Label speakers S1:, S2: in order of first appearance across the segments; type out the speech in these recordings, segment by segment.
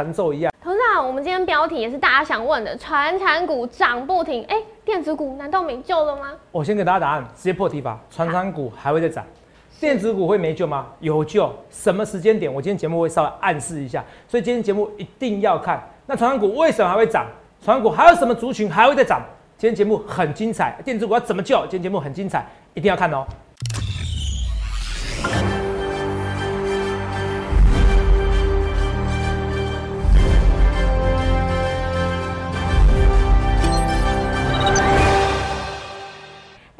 S1: 弹奏一样。
S2: 头事长，我们今天标题也是大家想问的，传产股涨不停，哎，电子股难道没救了吗？
S1: 我先给大家答案，直接破题法，传产股还会再涨，电子股会没救吗？有救，什么时间点？我今天节目会稍微暗示一下，所以今天节目一定要看。那传产股为什么还会涨？传产股还有什么族群还会再涨？今天节目很精彩，电子股要怎么救？今天节目很精彩，一定要看哦。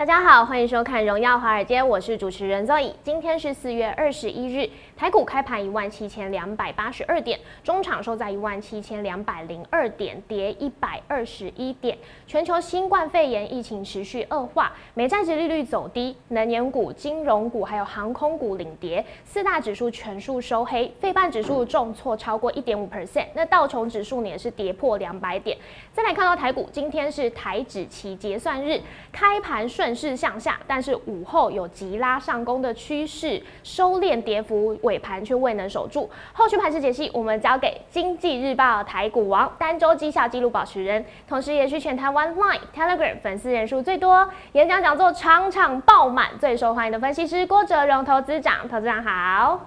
S2: 大家好，欢迎收看《荣耀华尔街》，我是主持人 Zoe。今天是四月二十一日，台股开盘一万七千两百八十二点，中场收在一万七千两百零二点，跌一百二十一点。全球新冠肺炎疫情持续恶化，美债值利率走低，能源股、金融股还有航空股领跌，四大指数全数收黑，费半指数重挫超过一点五 percent，那道琼指数呢也是跌破两百点。再来看到台股，今天是台指期结算日，开盘顺。势向下，但是午后有急拉上攻的趋势，收敛跌幅，尾盘却未能守住。后续盘势解析，我们交给经济日报台股王、单周绩效记录保持人，同时也是全台湾 Line、Telegram 粉丝人数最多、演讲讲座场场爆满、最受欢迎的分析师郭哲荣投资长。投资长好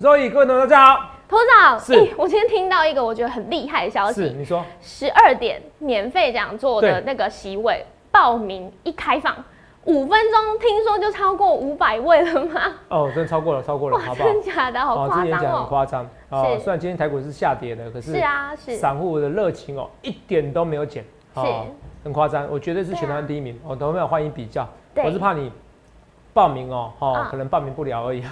S1: ，Zoe，各位同学大家好。
S2: 投资长，
S1: 是，
S2: 我今天听到一个我觉得很厉害的消息，
S1: 是你说，
S2: 十二点免费讲座的那个席位报名一开放。五分钟，听说就超过五百位了吗？
S1: 哦，真的超过了，超过了，好不好？
S2: 真假的，好夸张
S1: 哦！很夸张哦。虽然今天台股是下跌的，可是
S2: 是啊，是
S1: 散户的热情哦，一点都没有减，
S2: 是，
S1: 很夸张。我绝对是全台湾第一名哦，都没有欢迎比较。我是怕你报名哦，哦，可能报名不了而已。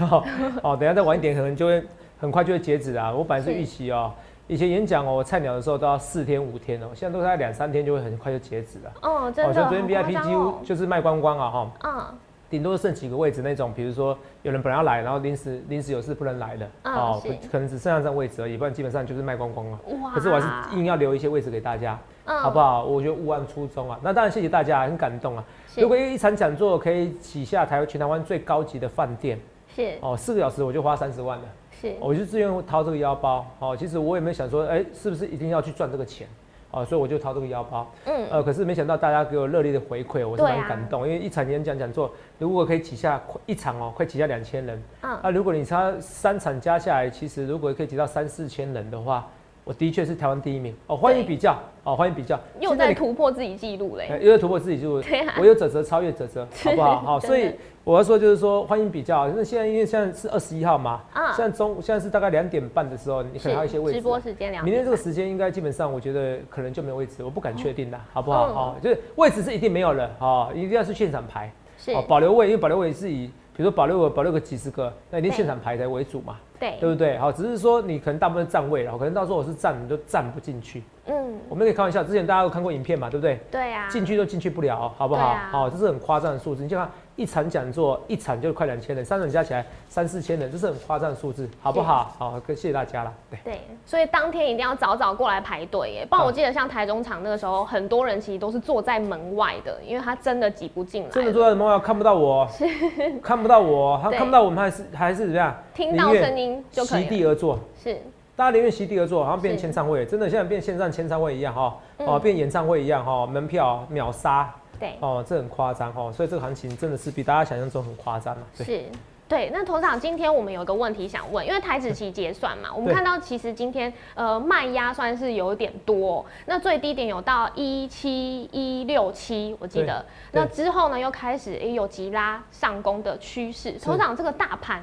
S1: 哦，等下再晚一点，可能就会很快就会截止啊。我本来是预期哦。以前演讲哦，我菜鸟的时候都要四天五天哦，现在都在两三天就会很快就截止了。
S2: 哦，真的。好
S1: 像昨天 VIP 几乎就是卖光光啊哈。嗯。顶多剩几个位置那种，比如说有人本来要来，然后临时临时有事不能来的，哦，可能只剩下这样位置而已，不然基本上就是卖光光了。哇。可是我还是硬要留一些位置给大家，好不好？我觉得勿忘初衷啊。那当然谢谢大家，很感动啊。如果一场讲座可以起下台全台湾最高级的饭店，
S2: 是。
S1: 哦，四个小时我就花三十万了。
S2: 是，
S1: 我就自愿掏这个腰包，哦，其实我也没有想说，哎，是不是一定要去赚这个钱，哦，所以我就掏这个腰包，嗯，呃，可是没想到大家给我热烈的回馈，我是很感动，因为一场演讲讲座，如果可以挤下一场哦，快挤下两千人，嗯，啊，如果你差三场加下来，其实如果可以挤到三四千人的话。我的确是台湾第一名。哦，欢迎比较。哦，欢迎比较，
S2: 又在突破自己记录嘞，
S1: 又在突破自己记录，对啊，我有泽泽超越泽泽，好不好？好，所以我要说就是说欢迎比较，那现在因为现在是二十一号嘛，啊，现在中现在是大概两点半的时候，你可能还有一些位置，
S2: 直播时间两，
S1: 明天这个时间应该基本上我觉得可能就没有位置，我不敢确定的，好不好？好，就是位置是一定没有了，哦，一定要是现场排，
S2: 是，
S1: 保留位，因为保留位是以比如说保留个保留个几十个，那一定现场排才为主嘛。
S2: 对，
S1: 对不对？好，只是说你可能大部分站位了，可能到时候我是站，你都站不进去。嗯，我们可以开玩笑，之前大家都看过影片嘛，对不对？
S2: 对啊，
S1: 进去都进去不了，好不好？好，这是很夸张的数字。你就看一场讲座，一场就快两千人，三场加起来三四千人，这是很夸张的数字，好不好？好，谢谢大家了。
S2: 对对，所以当天一定要早早过来排队耶。不然我记得像台中场那个时候，很多人其实都是坐在门外的，因为他真的挤不进来。
S1: 真的坐在门外看不到我，看不到我，他看不到我们还是还是怎么样？
S2: 听到声音就可以席地。
S1: 而坐
S2: 是，
S1: 大家宁愿席地而坐，好像变签唱会，真的现在变线上签唱会一样哈，哦，变演唱会一样哈，门票秒杀，
S2: 对，
S1: 哦，这很夸张哦，所以这个行情真的是比大家想象中很夸张嘛，
S2: 是，对。那头场今天我们有一个问题想问，因为台子期结算嘛，我们看到其实今天呃卖压算是有点多，那最低点有到一七一六七，我记得，那之后呢又开始也有急拉上攻的趋势，头场这个大盘。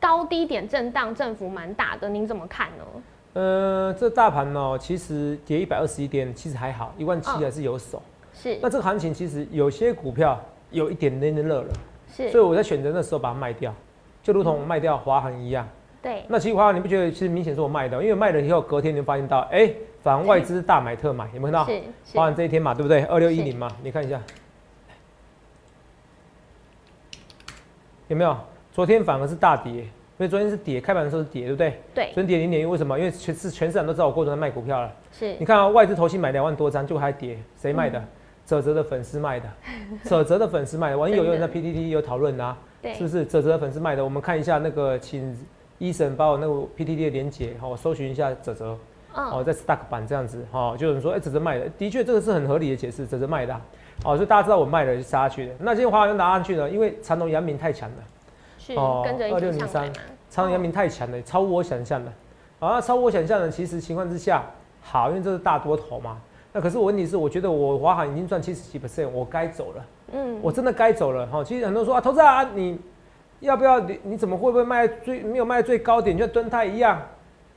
S2: 高低点震荡，振幅蛮大的，您怎么看呢？
S1: 呃，这大盘呢，其实跌一百二十一点，其实还好，一万七还是有手。
S2: 是。
S1: 那这个行情其实有些股票有一点点的热了，
S2: 是。
S1: 所以我在选择的时候把它卖掉，就如同卖掉华航一样。
S2: 对。
S1: 那其实华航你不觉得其实明显是我卖的，因为卖了以后隔天你就发现到，哎，反而外资大买特买，有没有看到？
S2: 是。
S1: 华航这一天嘛，对不对？二六一零嘛，你看一下，有没有？昨天反而是大跌，因为昨天是跌，开盘的时候是跌，对不对？
S2: 对。
S1: 昨天跌零点一，为什么？因为全市全市场都知道我过程在卖股票了。
S2: 是。
S1: 你看啊，外资投信买两万多张，就还跌，谁卖的？泽泽的粉丝卖的，泽泽的粉丝卖的。网友有人在 PTT 有讨论啊，是不是泽泽的粉丝卖的？我们看一下那个，请医生把我那个 PTT 的连接，好，我搜寻一下泽泽。哦，在 Stack 板这样子，哈，就有人说，哎，泽泽卖的，的确这个是很合理的解释，泽泽卖的，哦，所以大家知道我卖了就杀下去的。那今天华航又拿上去呢，因为长隆、阳明太强了，
S2: 是哦，跟着二六零三，
S1: 长隆、阳明太强了，超乎我想象的。啊，超乎我想象的，其实情况之下好，因为这是大多头嘛。那可是我问题是，我觉得我华航已经赚七十几 percent，我该走了。嗯，我真的该走了哈。其实很多人说啊，投资啊，你要不要？你你怎么会不会卖最没有卖最高点，就蹲泰一样？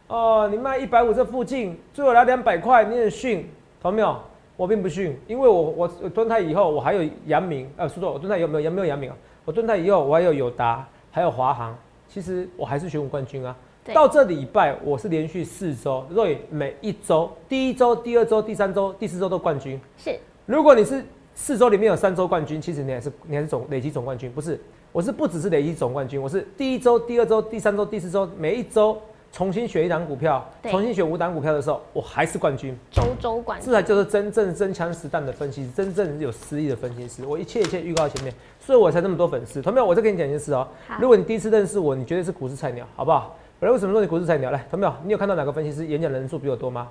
S1: 哦，你卖一百五这附近，最后来两百块，你很逊，懂没有？我并不逊，因为我我蹲泰以后，我还有阳明，呃，说错，我蹲泰有没有阳没有阳明啊？我蹲泰以后，我还有友达，还有华航，其实我还是选股冠军啊。到这礼拜，我是连续四周，所以每一周，第一周、第二周、第三周、第四周都冠军。
S2: 是，
S1: 如果你是四周里面有三周冠军，其实你还是你还是总累积总冠军，不是？我是不只是累积总冠军，我是第一周、第二周、第三周、第四周，每一周重新选一档股票，重新选五档股票的时候，我还是冠军。
S2: 周周冠军，
S1: 这才就是真正真枪实弹的分析师，真正有实力的分析师。我一切一切预告前面，所以我才这么多粉丝。同学们，我再跟你讲一件事哦，如果你第一次认识我，你绝对是股市菜鸟，好不好？本来为什么说你股市菜鸟？来，同没有？你有看到哪个分析师演讲人数比我多吗？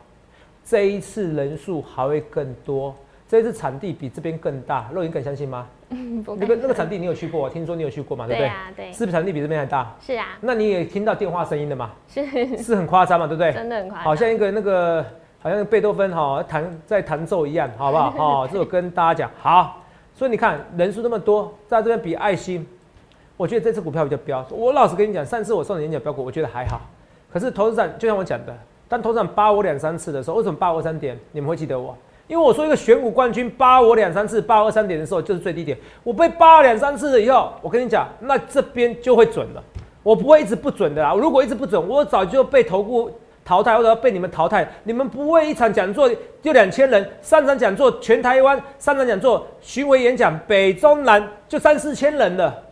S1: 这一次人数还会更多，这一次产地比这边更大。肉你敢相信吗？那个那个产地你有去过？听说你有去过嘛？对不对？
S2: 对，
S1: 是不是产地比这边还大？
S2: 是啊。
S1: 那你也听到电话声音的嘛？
S2: 是，
S1: 是很夸张嘛？对不对？
S2: 真的很夸张，
S1: 好像一个那个，好像贝多芬哈弹在弹奏一样，好不好？哦，这我跟大家讲好。所以你看人数那么多，在这边比爱心。我觉得这次股票比较标。我老实跟你讲，上次我送你演讲标股，我觉得还好。可是投资长就像我讲的，当投资长扒我两三次的时候，为什么扒我三点？你们会记得我？因为我说一个选股冠军扒我两三次，扒二三点的时候就是最低点。我被扒了两三次了以后，我跟你讲，那这边就会准了。我不会一直不准的啦。如果一直不准，我早就被投顾淘汰，或者被你们淘汰。你们不会一场讲座就两千人，三场讲座全台湾三场讲座巡回演讲，北中南就三四千人了。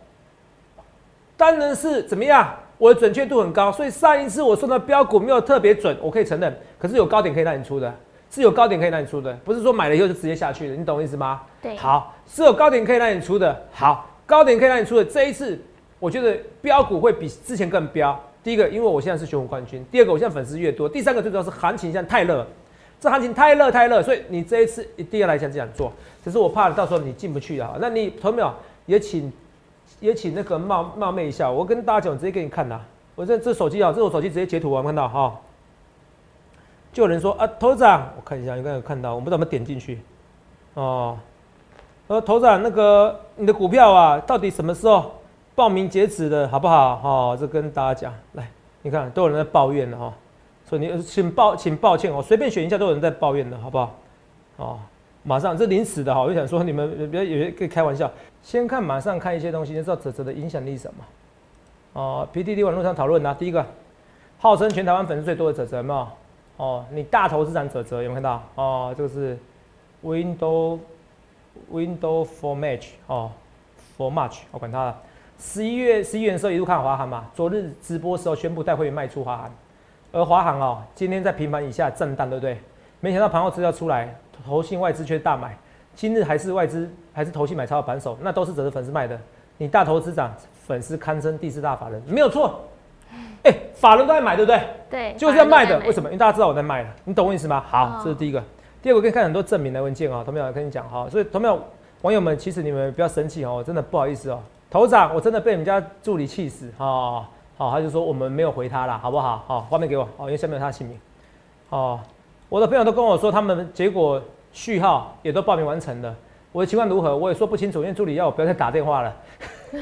S1: 当然是怎么样？我的准确度很高，所以上一次我说的标股没有特别准，我可以承认。可是有高点可以让你出的，是有高点可以让你出的，不是说买了以后就直接下去了，你懂我意思吗？
S2: 对。
S1: 好，是有高点可以让你出的。好，高点可以让你出的。这一次我觉得标股会比之前更标。第一个，因为我现在是选股冠军；第二个，我现在粉丝越多；第三个，最主要是行情现在太热，这行情太热太热，所以你这一次一定要来像这样做。只是我怕到时候你进不去啊。那你投没有也请？也请那个冒冒昧一下，我跟大家讲，直接给你看的。我这这手机啊，这我手机直接截图啊，看到哈。就有人说啊，头长，我看一下，应该有看到，我不知道怎么点进去。哦，呃，头长，那个你的股票啊，到底什么时候报名截止的，好不好？哈，这跟大家讲，来，你看都有人在抱怨的哈，所以你请抱，请抱歉哦，随便选一下都有人在抱怨的，好不好？哦。马上这临时的哈，我就想说你们别有些可以开玩笑。先看马上看一些东西，就知道泽泽的影响力什么。哦，PDD 网络上讨论呐，第一个，号称全台湾粉丝最多的泽泽有没有？哦，你大投资长泽泽有没有看到？哦，这个是 Window Window for Match 哦，For March 我管他了。十一月十一月的时候一路看华航嘛，昨日直播时候宣布带会员卖出华航，而华航哦今天在平盘以下震荡，对不对？没想到盘后资料出来。投信外资却大买，今日还是外资还是投信买超的盘手，那都是泽泽粉丝卖的。你大投资长粉丝堪称第四大法人，没有错。哎，法人都在买，对不对？
S2: 对，
S1: 就是要卖的。为什么？因为大家知道我在卖了，你懂我意思吗？好，这是第一个。第二个，我可以看很多证明的文件啊，同没有跟你讲哈。所以同没有网友们，其实你们不要生气哦，真的不好意思哦。头长，我真的被你们家助理气死哦！好，他就说我们没有回他了，好不好？好，画面给我哦，因为下面有他的姓名。哦，我的朋友都跟我说，他们结果。序号也都报名完成了，我的情况如何？我也说不清楚，因为助理要我不要再打电话了。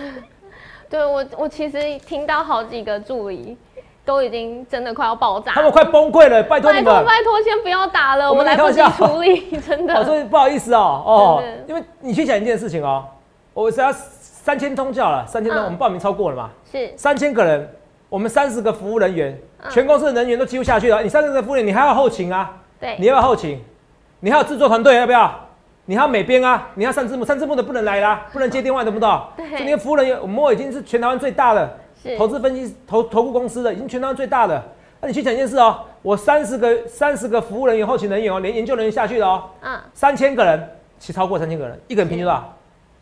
S2: 对我，我其实听到好几个助理都已经真的快要爆炸，
S1: 他们快崩溃了，拜托你们，
S2: 拜托拜托，先不要打了，我们来不及处理，真的。
S1: 我说不好意思哦，哦，因为你去想一件事情哦，我只要三千通叫了，三千通我们报名超过了嘛，
S2: 是
S1: 三千个人，我们三十个服务人员，全公司的人员都几乎下去了，你三十个服务员，你还要后勤啊，
S2: 对，
S1: 你要不要后勤？你还有制作团队要不要？你还有美编啊？你要上字幕，上字幕的不能来啦，不能接电话，懂不懂？
S2: 对。
S1: 这些服务人员，我们已经是全台湾最大的投资分析投投顾公司的，已经全台湾最大的。那你去讲一件事哦，我三十个三十个服务人员、后勤人员哦，连研究人员下去了哦。嗯。三千个人，其超过三千个人，一个人平均多少？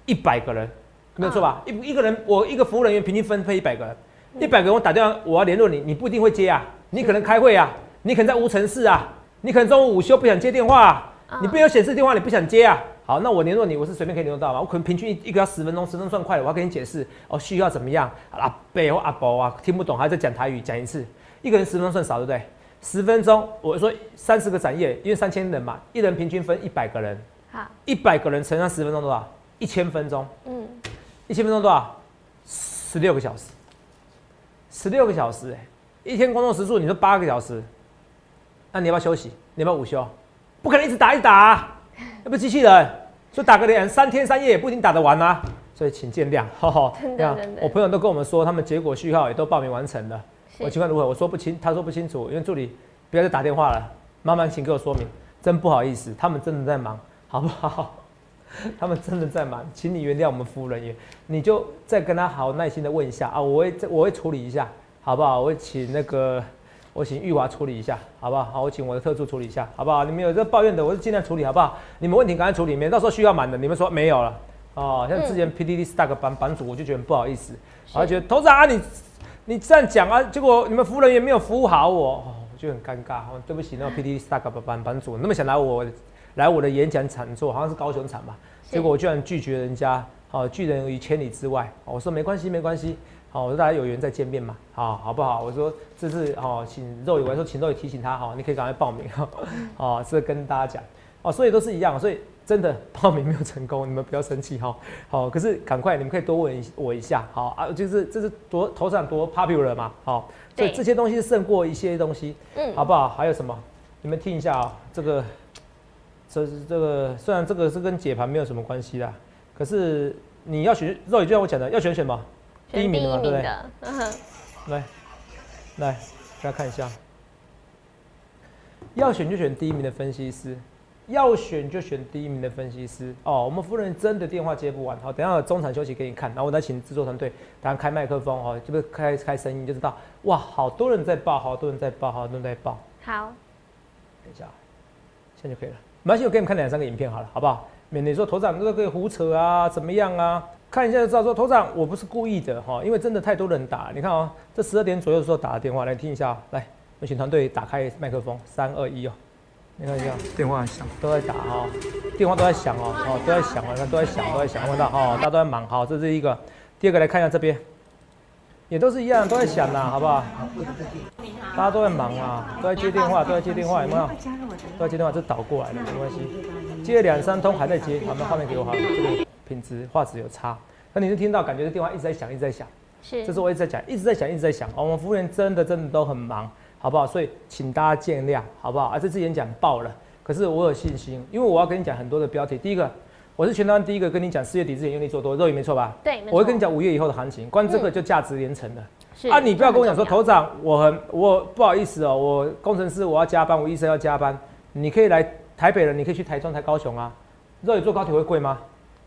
S1: 一百个人，没有错吧？一一个人，我一个服务人员平均分配一百个人，一百个人我打电话，我要联络你，你不一定会接啊，你可能开会啊。你可能在无尘室啊，你可能中午午休不想接电话，你没有显示电话，你不想接啊。好，那我联络你，我是随便可以联络到吗？我可能平均一一个要十分钟，十分钟算快的，我要跟你解释哦，需要怎么样？阿伯或阿伯啊，听不懂还在讲台语，讲一次，一个人十分钟算少，对不对？十分钟，我说三十个展业，因为三千人嘛，一人平均分一百个人，
S2: 好，
S1: 一百个人乘上十分钟多少？一千分钟，嗯，一千分钟多少？十六个小时，十六个小时，哎，一天工作时数你说八个小时，那你要不要休息？你要不要午休？不可能一直打一直打。那不是机器人，所以打个连三天三夜也不一定打得完啊，所以请见谅。
S2: 这样，
S1: 我朋友都跟我们说，他们结果序号也都报名完成了。我情况如何？我说不清，他说不清楚，因为助理不要再打电话了，麻烦请给我说明。真不好意思，他们真的在忙，好不好？他们真的在忙，请你原谅我们服务人员，你就再跟他好耐心的问一下啊，我会我会处理一下，好不好？我会请那个。我请玉华处理一下，好不好？好，我请我的特助处理一下，好不好？你们有这抱怨的，我就尽量处理，好不好？你们问题赶快处理，免到时候需要满的，你们说没有了哦。像之前 PDD Stack 版版主，我就觉得不好意思，我觉得头长啊，你你这样讲啊，结果你们服务人员没有服务好我，哦，我就很尴尬。哦，对不起，那个 PDD Stack 版版主那么想来我来我的演讲场做，好像是高雄场吧，结果我居然拒绝人家，哦，拒人于千里之外。我说没关系，没关系。好，我说大家有缘再见面嘛，好，好不好？我说这是哦，请肉友，我说请肉友提醒他哈，你可以赶快报名哈，哦，是跟大家讲，哦，所以都是一样，所以真的 报名没有成功，你们不要生气哈，好，可是赶快，你们可以多问我一下，好啊，就是这是多头上多 popular 嘛，好，所以这些东西胜过一些东西，嗯，好不好？还有什么？你们听一下啊，这个，这是这个，虽然这个是跟解盘没有什么关系啦，可是你要选肉友，就像我讲的，要选什么？
S2: 第一名
S1: 嘛，
S2: 对不对？
S1: 来，来，大家看一下，要选就选第一名的分析师，要选就选第一名的分析师。哦，我们夫人真的电话接不完。好，等下中场休息给你看，然后我再请制作团队，等下开麦克风哦，这个开开声音就知道。哇，好多人在报，好多人在报，好多人在报。
S2: 好，
S1: 等一下，现在就可以了。没关系，我给你们看两三个影片好了，好不好？免得说头长这个可以胡扯啊，怎么样啊？看一下就知道，说头长我不是故意的哈，因为真的太多人打。你看啊，这十二点左右的时候打的电话，来听一下。来，我请团队打开麦克风，三二一哦。你看一下，
S3: 电话响，
S1: 都在打哈，电话都在响哦，哦都在响啊，看都在响，都在响，看到哦，大家都在忙。好，这是一个。第二个来看一下这边，也都是一样，都在响呐，好不好？大家都在忙啊，都在接电话，都在接电话，有没有？都在接电话，这倒过来了，没关系。接两三通还在接，好，那画面给我好。品质画质有差，那你就听到感觉这电话一直在响，一直在响。
S2: 是，
S1: 这是我一直在讲，一直在响，一直在响。我们服务员真的真的都很忙，好不好？所以请大家见谅，好不好？啊，这次演讲爆了，可是我有信心，因为我要跟你讲很多的标题。第一个，我是全台湾第一个跟你讲四月底之前用力做多，肉眼没错吧？
S2: 对，
S1: 我会跟你讲五月以后的行情，关这个就价值连城了。
S2: 是
S1: 啊，你不要跟我讲说头长，我很我不好意思哦，我工程师我要加班，我医生要加班，你可以来台北了，你可以去台中、台高雄啊。肉眼坐高铁会贵吗？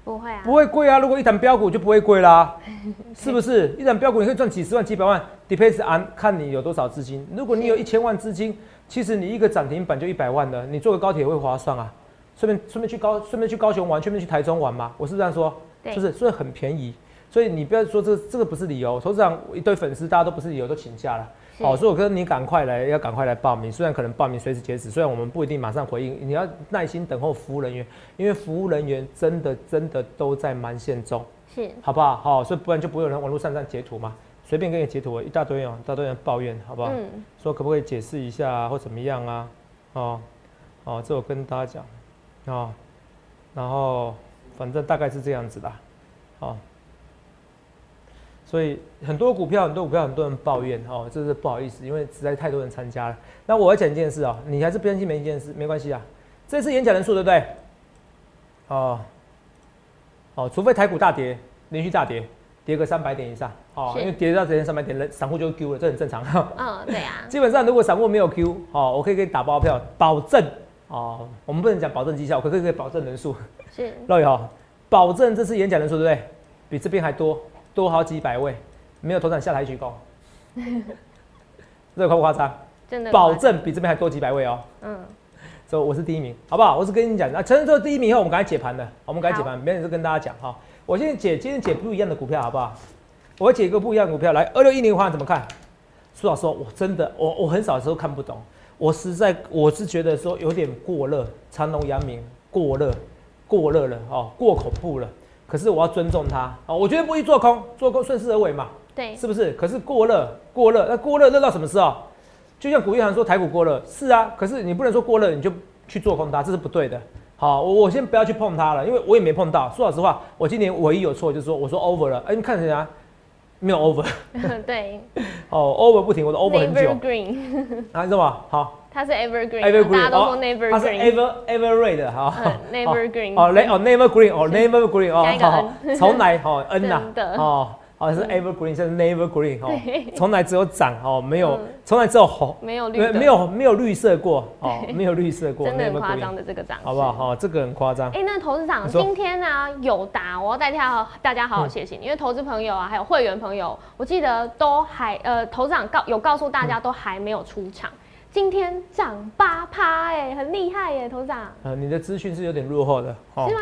S2: 不会啊，
S1: 不会贵啊！如果一档标股就不会贵啦，是不是？一档标股你可以赚几十万、几百万，depends on 看你有多少资金。如果你有一千万资金，其实你一个涨停板就一百万了，你坐个高铁会划算啊！顺便顺便去高顺便去高雄玩，顺便去台中玩嘛，我是这样说，是不是所以很便宜。所以你不要说这这个不是理由，投资上一堆粉丝，大家都不是理由，都请假了。好，所以我跟你赶快来，要赶快来报名。虽然可能报名随时截止，虽然我们不一定马上回应，你要耐心等候服务人员，因为服务人员真的真的都在忙线中，
S2: 是，
S1: 好不好？好，所以不然就不会有人网络上这样截图嘛，随便给你截图，一大堆哦，一大堆人抱怨，好不好？嗯。说可不可以解释一下或怎么样啊？哦，哦，这我跟大家讲，哦，然后反正大概是这样子的，好。所以很多股票，很多股票，很多人抱怨哦，这是不好意思，因为实在太多人参加了。那我要讲一件事哦，你还是不相信没一件事，没关系啊。这次演讲人数对不对？哦，哦，除非台股大跌，连续大跌，跌个三百点以上，哦，因为跌到这前三百点，人散户就 Q 了，这很正常。
S2: 嗯，对啊。
S1: 基本上如果散户没有 Q，哦，我可以给你打包票，保证哦，我们不能讲保证绩效，可是可以保证人数。
S2: 是。
S1: 各位哈，保证这次演讲人数对不对？比这边还多。多好几百位，没有头场下台鞠躬，这夸不夸张？
S2: 真的，
S1: 保证比这边还多几百位哦。嗯，所以我是第一名，好不好？我是跟你讲，那承认做第一名以后，我们赶快解盘的，我们赶快解盘，没人就跟大家讲哈。我现在解，今天解不一样的股票，好不好？我解一个不一样的股票，来二六一零的话怎么看？苏老师，我真的，我我很少时候看不懂，我实在我是觉得说有点过热，长隆、阳明过热，过热了哦，过恐怖了。可是我要尊重他哦，我绝对不会做空，做空顺势而为嘛，
S2: 对，
S1: 是不是？可是过热，过热，那过热热到什么时候？就像古玉涵说台股过热，是啊，可是你不能说过热你就去做空它，这是不对的。好，我我先不要去碰它了，因为我也没碰到。说老实话，我今年唯一有错就是说，我说 over 了，哎，你看人家没有 over，
S2: 对，
S1: 哦，over 不停，我的 over 很久。
S2: Evergreen，
S1: 啊，什么？好，
S2: 它是 Evergreen，大家都说 Never Green，它
S1: 是 Ever Ever Red，好
S2: ，Never Green，
S1: 哦，雷哦，Never Green，哦，Never Green，哦，好，从来哦，N 呐，哦。哦，是 evergreen，是 never green 哦，从来只有涨哦，没有，从来只有红，
S2: 没有绿，
S1: 没有没有绿色过哦，没有绿色过，
S2: 真的很夸张的这个涨，
S1: 好不好？好，这个很夸张。
S2: 哎，那投资长今天呢有答，我要代替大家好好谢谢你，因为投资朋友啊，还有会员朋友，我记得都还呃，投资长告有告诉大家都还没有出场。今天涨八趴，哎，很厉害耶，头长。
S1: 呃，你的资讯是有点落后的，
S2: 是吗？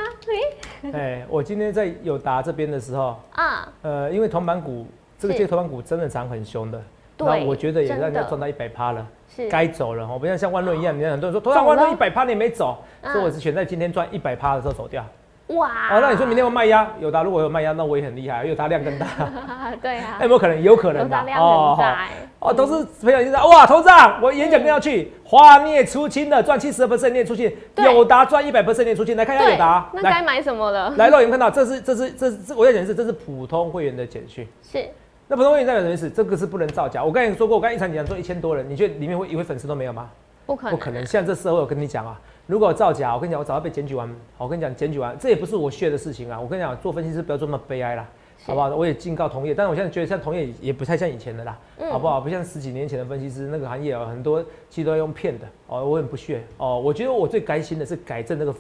S1: 哎，我今天在友达这边的时候，啊，呃，因为铜板股这个接头板股真的涨很凶的，
S2: 那
S1: 我觉得也让人家赚到一百趴了，是。该走了，哦，不像像万润一样，你看很多人说头上万润一百趴你没走，所以我是选在今天赚一百趴的时候走掉。哇！哦，那你说明天会卖压？有达如果有卖压，那我也很厉害，因为它量更大。
S2: 对啊。
S1: 有没有可能？有可能的。
S2: 哦，好。
S1: 哦，都是朋友就在哇，头上我演讲更要去，华镍出清的赚七十二 percent 镍出清，有达赚一百 percent 镍出清，来看一下有达。
S2: 那该买什么了？
S1: 来，肉眼看到，这是这是这这，我要讲是这是普通会员的简讯。
S2: 是。
S1: 那普通会员代表什么意思？这个是不能造假。我刚才说过，我刚才一场讲做一千多人，你觉得里面会一位粉丝都没有吗？
S2: 不可能。
S1: 不可能。现在这社会，我跟你讲啊。如果造假，我跟你讲，我早要被检举完。我跟你讲，检举完，这也不是我血的事情啊。我跟你讲，做分析师不要这么悲哀啦，好不好？我也警告同业，但是我现在觉得像同业也不太像以前的啦，好不好？不像十几年前的分析师那个行业啊，很多其实都要用骗的哦。我很不屑哦。我觉得我最开心的是改正那个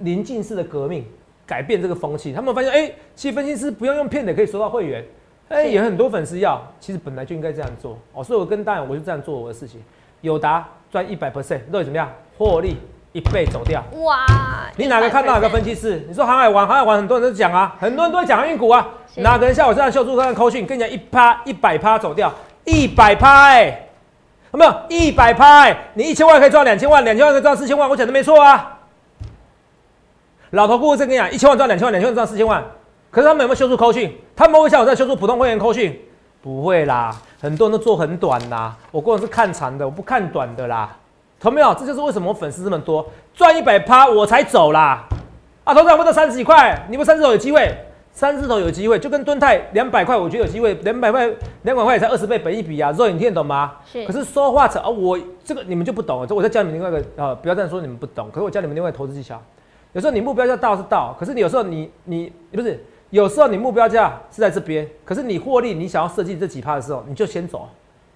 S1: 临近式的革命，改变这个风气。他们发现，哎，其实分析师不用用骗的可以收到会员，哎，也很多粉丝要。其实本来就应该这样做哦。所以我跟大家，我就这样做我的事情。友达赚一百 percent，到底怎么样？获利。一倍走掉哇！你哪个看到哪个分析师？你说航海王，航海王很多人都讲啊，很多人都会讲航运股啊。哪个人像我这样秀出看扣讯，跟你讲一趴一百趴走掉，一百趴哎，有没有一百趴哎？你一千万可以赚两千万，两千万可以赚四千万，我讲的没错啊。老头顾问在跟你讲，一千万赚两千万，两千万赚四千万。可是他们有没有秀出扣讯？他们会像我在秀出普通会员扣讯？不会啦，很多人都做很短啦。我个人是看长的，我不看短的啦。有没有？这就是为什么我粉丝这么多，赚一百趴我才走啦！啊，头涨不到三十几块，你们三字头有机会，三字头有机会，就跟蹲泰两百块，我觉得有机会，两百块两百块也才二十倍本一比啊，肉你听得懂吗？
S2: 是。
S1: 可是说话扯啊，我这个你们就不懂了，这我再教你们另外一个啊，不要这样说你们不懂。可是我教你们另外投资技巧，有时候你目标价到是到，可是你有时候你你不是，有时候你目标价是在这边，可是你获利你想要设计这几趴的时候，你就先走，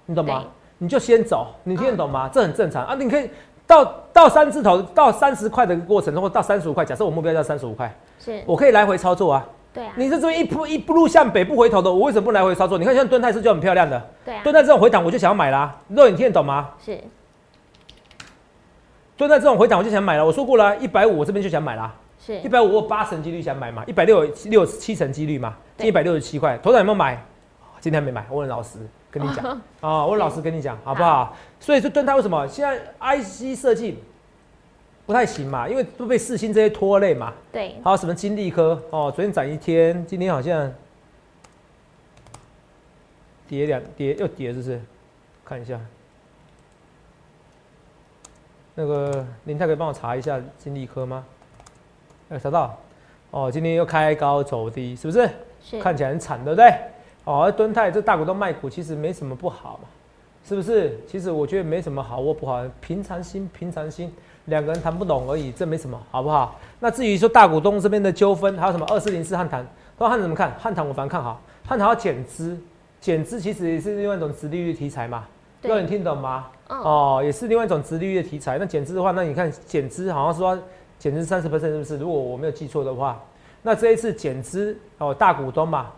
S1: 你懂吗？你就先走，你听得懂吗？这很正常啊！你可以到到三字头到三十块的过程中，或到三十五块，假设我目标叫三十五块，
S2: 是我
S1: 可以来回操作啊。
S2: 对啊，
S1: 你这边一步一步路向北不回头的，我为什么不来回操作？你看像蹲泰是就很漂亮的，
S2: 对啊，
S1: 蹲泰这种回档我就想要买啦。肉你听得懂吗？
S2: 是，
S1: 蹲泰这种回档我就想买了。我说过了，一百五我这边就想买啦。
S2: 是，
S1: 一百五我八成几率想买嘛，一百六六七成几率嘛，一百六十七块，头涨有没有买？今天没买，我很老实。跟你讲 啊，我老实跟你讲，好不好？所以说，盾泰为什么现在 IC 设计不太行嘛？因为都被四星这些拖累嘛。
S2: 对。
S1: 还有什么金利科哦？昨天涨一天，今天好像跌两跌又跌，是不是？看一下，那个林太可以帮我查一下金利科吗？哎，查到哦，今天又开高走低，是不是？
S2: 是。
S1: 看起来很惨，对不对？哦，而敦泰这大股东卖股其实没什么不好嘛，是不是？其实我觉得没什么好或不好，平常心，平常心，两个人谈不懂而已，这没什么，好不好？那至于说大股东这边的纠纷，还有什么二四零四汉唐，说汉怎么看？汉唐我反而看好，汉唐要减资，减资其实也是另外一种直利率题材嘛，有你听懂吗？哦，也是另外一种直利率的题材。那减资的话，那你看减资好像说减资三十 percent 是不是？如果我没有记错的话，那这一次减资哦，大股东嘛。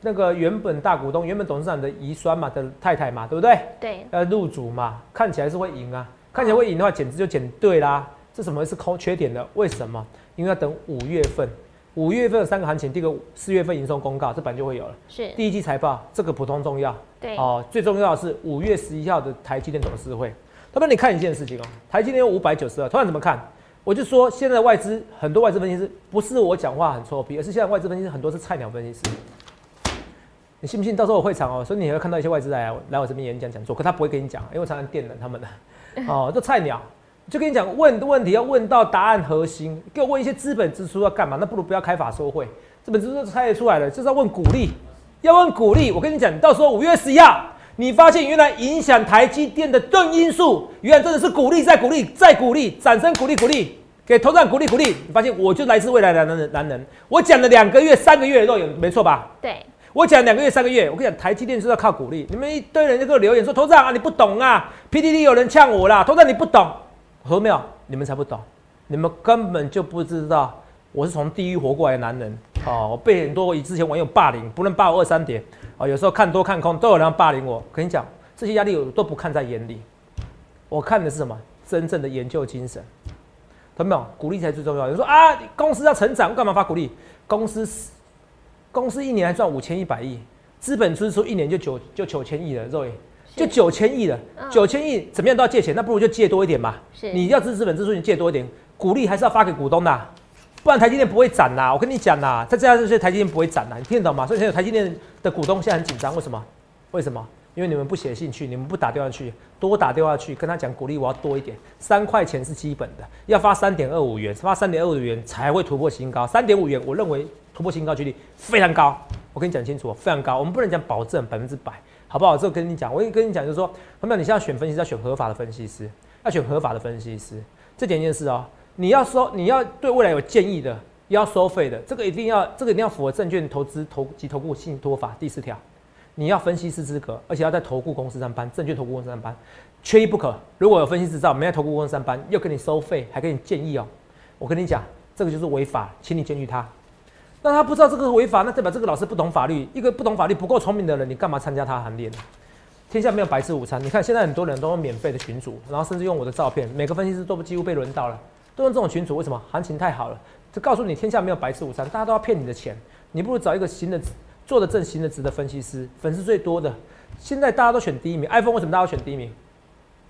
S1: 那个原本大股东、原本董事长的遗孀嘛的太太嘛，对不对？
S2: 对。
S1: 要入主嘛，看起来是会赢啊。看起来会赢的话，减资就减对啦。这怎么会是空缺点的？为什么？因为要等五月份，五月份有三个行情，第一个四月份营收公告，这本就会有了。
S2: 是。
S1: 第一季财报，这个普通重要。
S2: 对。
S1: 哦，最重要的是五月十一号的台积电董事会。他们你看一件事情哦，台积电有五百九十二，突然怎么看？我就说现在外资很多外资分析师不是我讲话很臭屁，而是现在外资分析师很多是菜鸟分析师。你信不信？到时候我会场哦，所以你会看到一些外资来来我这边演讲讲座，可他不会跟你讲，因为我常常电人他们的 哦，这菜鸟就跟你讲问的问题要问到答案核心，给我问一些资本支出要干嘛？那不如不要开法收会，资本支出猜得出来了，就是要问鼓励，要问鼓励。我跟你讲，到时候五月十一号，你发现原来影响台积电的正因素，原来真的是鼓励再鼓励再鼓励，掌声鼓励鼓励，给投资人鼓励鼓励。你发现我就来自未来的男人男人，我讲了两个月三个月都有，没错吧？
S2: 对。
S1: 我讲两个月、三个月，我跟你讲，台积电是要靠鼓励。你们一堆人就给我留言说：“头长啊，你不懂啊！”PDD 有人呛我啦，头长你不懂。我说没有，你们才不懂，你们根本就不知道我是从地狱活过来的男人。哦，我被很多以之前网友霸凌，不论霸我二三点，哦，有时候看多看空都有人霸凌我。跟你讲，这些压力我都不看在眼里，我看的是什么？真正的研究精神。懂没有？鼓励才最重要。有人说啊，公司要成长，干嘛发鼓励？公司。公司一年还赚五千一百亿，资本支出一年就九就九千亿了，肉眼就九千亿了，九千亿怎么样都要借钱，那不如就借多一点嘛。是，你要支资本支出，你借多一点，鼓励还是要发给股东的，不然台积电不会涨啦。我跟你讲啦，在这样这些，台积电不会涨啦，你听得懂吗？所以现在台积电的股东现在很紧张，为什么？为什么？因为你们不写信去，你们不打电话去，多打电话去跟他讲鼓励，我要多一点，三块钱是基本的，要发三点二五元，发三点二五元才会突破新高，三点五元，我认为。突破新高几率非常高，我跟你讲清楚，非常高。我们不能讲保证百分之百，好不好？这个跟你讲，我跟你讲，就是说，朋友你现在选分析师，要选合法的分析师，要选合法的分析师。这点件事哦，你要收，你要对未来有建议的，要收费的，这个一定要，这个一定要符合证券投资投及投顾信托法第四条，你要分析师资格，而且要在投顾公司上班，证券投顾公司上班，缺一不可。如果有分析执照，没在投顾公司上班，又跟你收费，还给你建议哦，我跟你讲，这个就是违法，请你检举他。那他不知道这个违法，那代表这个老师不懂法律。一个不懂法律、不够聪明的人，你干嘛参加他行列呢？天下没有白吃午餐。你看现在很多人都用免费的群主，然后甚至用我的照片，每个分析师都几乎被轮到了，都用这种群主。为什么？行情太好了，就告诉你天下没有白吃午餐，大家都要骗你的钱。你不如找一个新的、做的正、行的直的分析师，粉丝最多的。现在大家都选第一名，iPhone 为什么大家选第一名？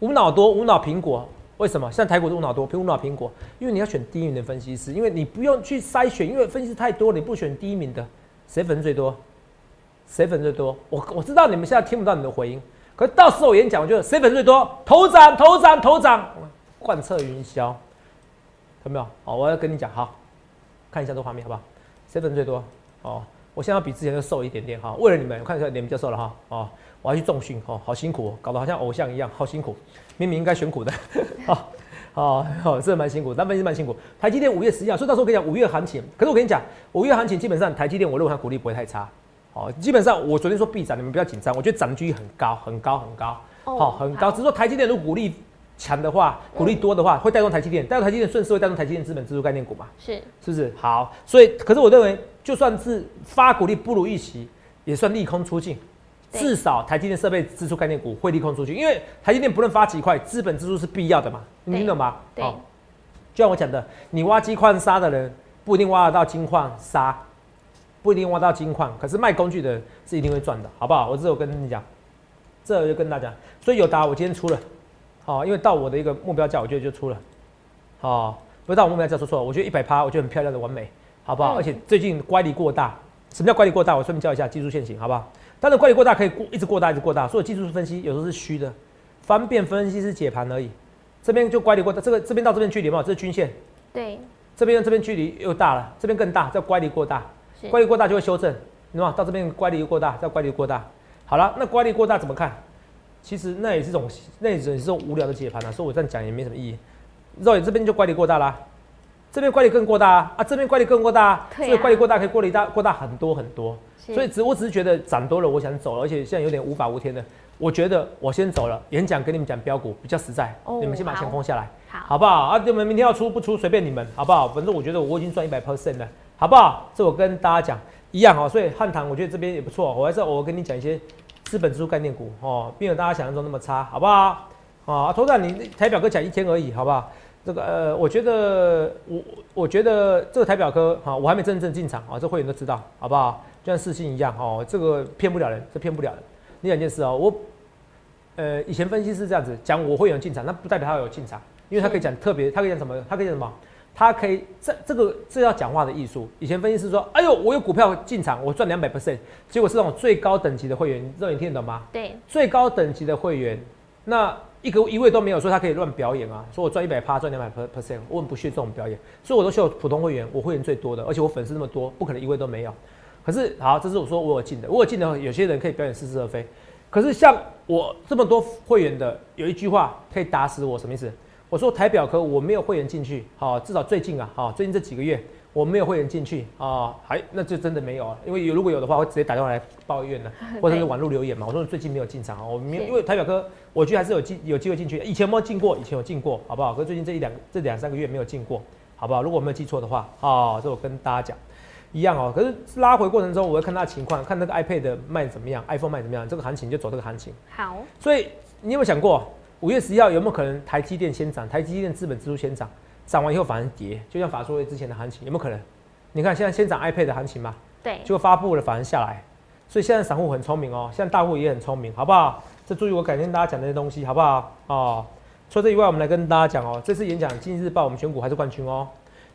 S1: 无脑多，无脑苹果。为什么？像台股是无脑多，无脑苹果，因为你要选第一名的分析师，因为你不用去筛选，因为分析师太多，你不选第一名的，谁粉最多？谁粉最多？我我知道你们现在听不到你的回音，可是到时候我演讲，我觉得谁粉最多？头涨，头涨，头涨，贯彻云霄，看到没有？好，我要跟你讲，好，看一下这画面，好不好？谁粉最多？哦，我现在要比之前要瘦一点点哈，为了你们，我看一下脸比较瘦了哈，哦。我要去重训哦，好辛苦，搞得好像偶像一样，好辛苦。明明应该选股的，好，好，好，真的蛮辛苦，但分析蛮辛苦。台积电五月十一号，所以到时候我跟你讲五月行情。可是我跟你讲，五月行情基本上台积电，我认为它股利不会太差。哦，基本上我昨天说必涨，你们不要紧张，我觉得涨距很高，很高，很高，好，很高。只是说台积电如果股利强的话，股利多的话，会带动台积电，带动台积电顺势会带动台积电资本支出概念股嘛？
S2: 是，
S1: 是不是？好，所以可是我认为，就算是发股利不如预期，也算利空出尽。至少台积电设备支出概念股会利空出去，因为台积电不论发几块，资本支出是必要的嘛，你听懂吗？
S2: 对，
S1: 就像我讲的，你挖金矿砂的人不一定挖得到金矿砂，不一定挖到金矿，可是卖工具的是一定会赚的，好不好？我只有跟你讲，这就跟大家，所以有答我今天出了，好，因为到我的一个目标价，我觉得就出了，好，不是到我目标价说错了，我觉得一百趴，我觉得很漂亮的完美，好不好？而且最近乖离过大，什么叫乖离过大？我顺便教一下技术线型，好不好？但是乖离过大可以过一直过大一直过大，所以技术分析有时候是虚的，方便分析是解盘而已。这边就乖离过大，这个这边到这边距离嘛，这是均线。
S2: 对。
S1: 这边这边距离又大了，这边更大，叫乖离过大。乖离过大就会修正，对吧？到这边乖离过大，叫乖离过大。好了，那乖离过大怎么看？其实那也是种那也是种无聊的解盘啊，所以我这样讲也没什么意义。肉眼这边就乖离过大啦，这边乖离更过大啊，啊这边乖离更过大，所以乖离过大可以过离大过大很多很多。所以只我只是觉得涨多了，我想走了，而且现在有点无法无天的。我觉得我先走了，演讲跟你们讲标股比较实在，你们先把钱空下来，
S2: 好，
S1: 好不好？啊，你们明天要出不出随便你们，好不好？反正我觉得我已经赚一百 percent 了，好不好？这我跟大家讲一样哦。所以汉唐我觉得这边也不错，我还是我跟你讲一些资本支出概念股哦，并没有大家想象中那么差，好不好？啊，头长你台表哥讲一天而已，好不好？这个呃，我觉得我我觉得这个台表哥哈，我还没真正进场啊，这会员都知道，好不好？就像四星一样哦，这个骗不了人，这骗不了人。你两件事哦，我呃，以前分析是这样子讲，我会员进场，那不代表他有进场，因为他可以讲特别，他可以讲什么？他可以讲什么？他可以这这个这要讲话的艺术。以前分析师说，哎呦，我有股票进场，我赚两百 percent，结果是那种最高等级的会员，这你听得懂吗？
S2: 对，
S1: 最高等级的会员，那一个一位都没有说他可以乱表演啊，说我赚一百趴，赚两百 percent，我很不屑这种表演，所以我都秀普通会员，我会员最多的，而且我粉丝那么多，不可能一位都没有。可是好，这是我说我有进的，我有进的，有些人可以表演似是而非。可是像我这么多会员的，有一句话可以打死我，什么意思？我说台表科我没有会员进去，好，至少最近啊，好，最近这几个月我没有会员进去啊，还那就真的没有啊，因为有如果有的话，会直接打电话来抱怨的，或者是网络留言嘛。我说最近没有进场啊，我没有，因为台表哥我觉得还是有进有机会进去，以前有没有进过？以前有进过，好不好？可是最近这一两这两三个月没有进过，好不好？如果我没有记错的话，啊，这我跟大家讲一样哦。可是拉回过程中，我会看他情况，看那个 iPad 卖怎么样，iPhone 卖怎么样，这个行情就走这个行情。
S2: 好，
S1: 所以你有没有想过？五月十一号有没有可能台积电先涨？台积电资本支出先涨，涨完以后反而跌，就像法说会之前的行情有没有可能？你看现在先涨 iPad 的行情嘛，
S2: 对，
S1: 就发布了反而下来，所以现在散户很聪明哦，现在大户也很聪明，好不好？这注意我改天大家讲那些东西，好不好？哦，除了这以外，我们来跟大家讲哦，这次演讲《经济日报》我们选股还是冠军哦。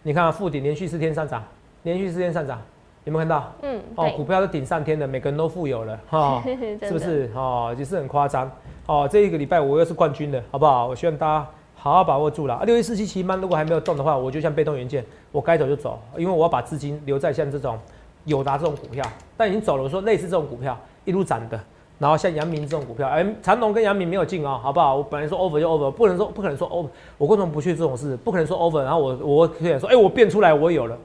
S1: 你看富鼎连续四天上涨，连续四天上涨，有没有看到？嗯，哦，股票都顶上天的，每个人都富有了，哈，是不是？哦，也是很夸张。哦，这一个礼拜我又是冠军了，好不好？我希望大家好好把握住了。六一四七七班如果还没有动的话，我就像被动元件，我该走就走，因为我要把资金留在像这种友达这种股票。但已经走了，我说类似这种股票一路涨的，然后像阳明这种股票，哎，长隆跟阳明没有进哦，好不好？我本来说 over 就 over，不能说不可能说 over，我为什么不去这种事？不可能说 over，然后我我可以说，哎，我变出来我有了，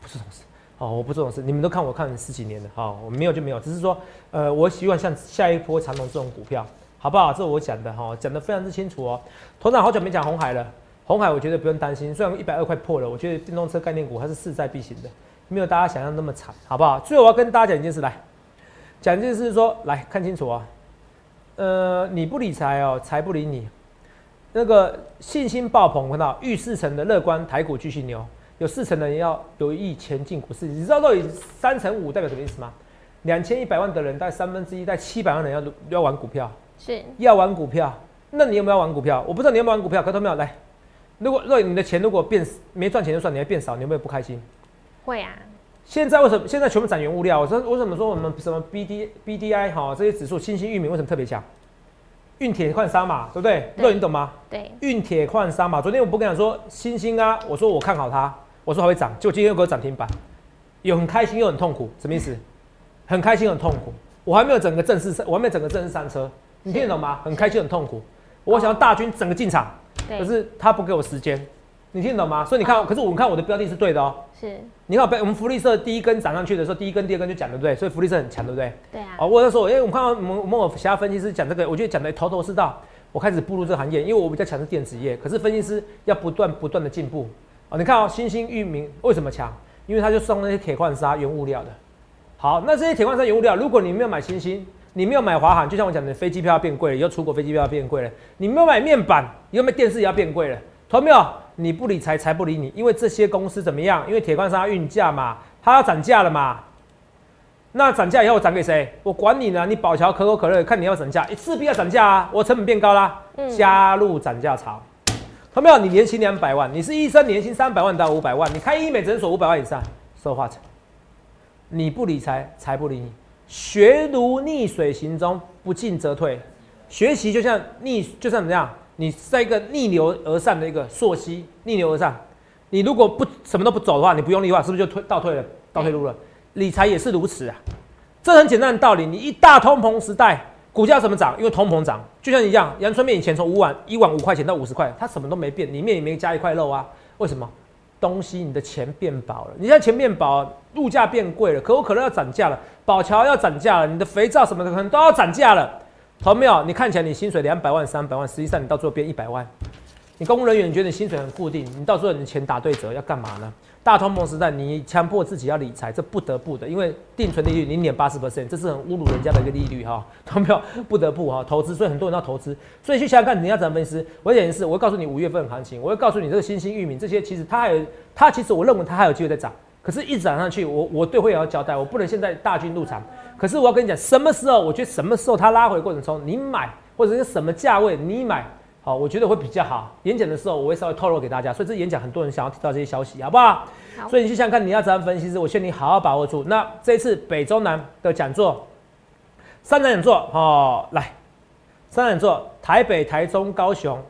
S1: 不是这种事。哦，我不这种事，你们都看我看十几年了，好，我没有就没有，只是说，呃，我希望像下一波长隆这种股票。好不好？这是我讲的哈，讲的非常之清楚哦。团长好久没讲红海了，红海我觉得不用担心，虽然一百二块破了，我觉得电动车概念股它是势在必行的，没有大家想象那么惨，好不好？最后我要跟大家讲一件事，来讲一件事，说来看清楚啊。呃，你不理财哦，财不理你。那个信心爆棚，看到遇四成的乐观，台股继续牛，有四成的人要有意前进股市，你知道到底三成五代表什么意思吗？两千一百万的人，带三分之一，带七百万人要要玩股票。
S2: 是
S1: 要玩股票，那你有没有玩股票？我不知道你有没有玩股票，看到没有？来，如果如果你的钱如果变没赚钱就算，你还变少，你有没有不开心？
S2: 会啊。
S1: 现在为什么现在全部涨原物料？我说为什么说我们什么 B D B D I 哈这些指数，新兴域名为什么特别强？运铁矿砂嘛，对不对？肉你懂吗？
S2: 对。
S1: 运铁矿砂嘛，昨天我不跟你讲说新兴啊，我说我看好它，我说还会涨，结果今天又给我涨停板，有很开心又很痛苦，什么意思？很开心很痛苦，我还没有整个正式上，我还没有整个正式上车。你听得懂吗？很开心，很痛苦。我想要大军整个进场，可是他不给我时间。你听得懂吗？所以你看，可是我们看我的标的是对的哦。
S2: 是。
S1: 你看，我们福利社第一根涨上去的时候，第一根、第二根就讲对不对？所以福利社很强，对不对？
S2: 对啊。
S1: 哦，我那时候，因为我们看到我们我们有其他分析师讲这个，我觉得讲的头头是道。我开始步入这个行业，因为我比较强是电子业，可是分析师要不断不断的进步。哦，你看哦，新兴域名为什么强？因为他就送那些铁矿砂原物料的。好，那这些铁矿砂原物料，如果你没有买新兴。你没有买华航，就像我讲的，飞机票要变贵了，以后出国飞机票要变贵了。你没有买面板，以后电视也要变贵了。同没有？你不理财，财不理你，因为这些公司怎么样？因为铁矿砂运价嘛，它要涨价了嘛。那涨价以后涨给谁？我管你呢！你宝桥可口可乐，看你要涨价，势必要涨价啊！我成本变高啦，加入涨价潮。同没有？你年薪两百万，你是医生，年薪三百万到五百万，你开医美诊所五百万以上，说话成。你不理财，财不理你。学如逆水行舟，不进则退。学习就像逆，就像怎么样？你在一个逆流而上的一个溯溪，逆流而上。你如果不什么都不走的话，你不用力的话，是不是就退倒退了，倒退路了？理财也是如此啊。这很简单的道理。你一大通膨时代，股价怎么涨？因为通膨涨。就像一样，阳春面以前从五碗一碗五块钱到五十块，它什么都没变，里面也没加一块肉啊。为什么？东西你的钱变薄了，你现在钱变薄，物价变贵了，可口可乐要涨价了，宝桥要涨价了，你的肥皂什么的可能都要涨价了，同没有？你看起来你薪水两百万、三百万，实际上你到最后变一百万。你公务人员觉得你薪水很固定，你到最后你的钱打对折要干嘛呢？大通膨时代，你强迫自己要理财，这不得不的，因为定存利率零点八十 percent，这是很侮辱人家的一个利率哈，懂没有？不得不哈投资，所以很多人要投资，所以去想想看你要怎么分析。我讲的是，我会告诉你五月份行情，我会告诉你这个新兴域名这些，其实它还有，它其实我认为它还有机会在涨，可是一涨上去，我我对会员要交代，我不能现在大军入场。可是我要跟你讲，什么时候？我觉得什么时候它拉回过程中，你买。或者是什么价位你买，好，我觉得会比较好。演讲的时候我会稍微透露给大家，所以这演讲很多人想要听到这些消息，好不好？好。所以你去想想看，你要怎样分析师，我劝你好好把握住。那这次北中南的讲座，三场讲座，哦，来，三场讲座，台北、台中、高雄，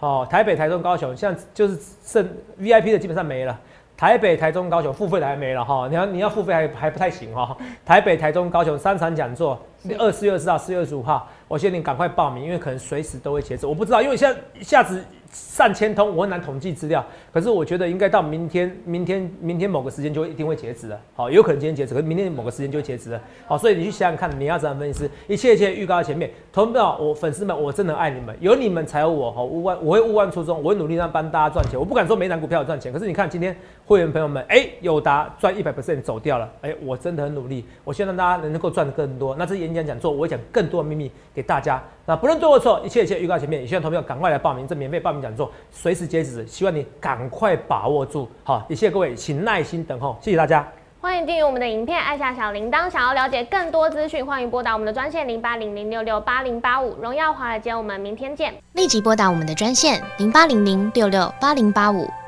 S1: 哦，台北、台中、高雄，像就是剩 VIP 的基本上没了。台北、台中、高雄付费的还没了哈，你要你要付费还还不太行哈。台北、台中、高雄三场讲座，二四月二十号、四月二十五号，我建议你赶快报名，因为可能随时都会截止。我不知道，因为现在一下子。上千通，我很难统计资料，可是我觉得应该到明天，明天，明天某个时间就一定会截止了。好，有可能今天截止，可是明天某个时间就截止了。好，所以你去想想看，你要怎样分析？一切一切预告在前面。同志们，我粉丝们，我真的爱你们，有你们才有我。好，勿忘我会勿忘初衷，我会努力让帮大家赚钱。我不敢说每档股票赚钱，可是你看今天会员朋友们，哎，友达赚一百 percent 走掉了，哎，我真的很努力，我希望大家能够赚的更多。那这演讲讲座，我会讲更多的秘密给大家。那不论对或错，一切一切预告前面，也希望投票赶快来报名，这免费报名讲座，随时截止，希望你赶快把握住。好，也谢谢各位，请耐心等候，谢谢大家。
S4: 欢迎订阅我们的影片，按下小铃铛。想要了解更多资讯，欢迎拨打我们的专线零八零零六六八零八五。荣耀华尔街，我们明天见。立即拨打我们的专线零八零零六六八零八五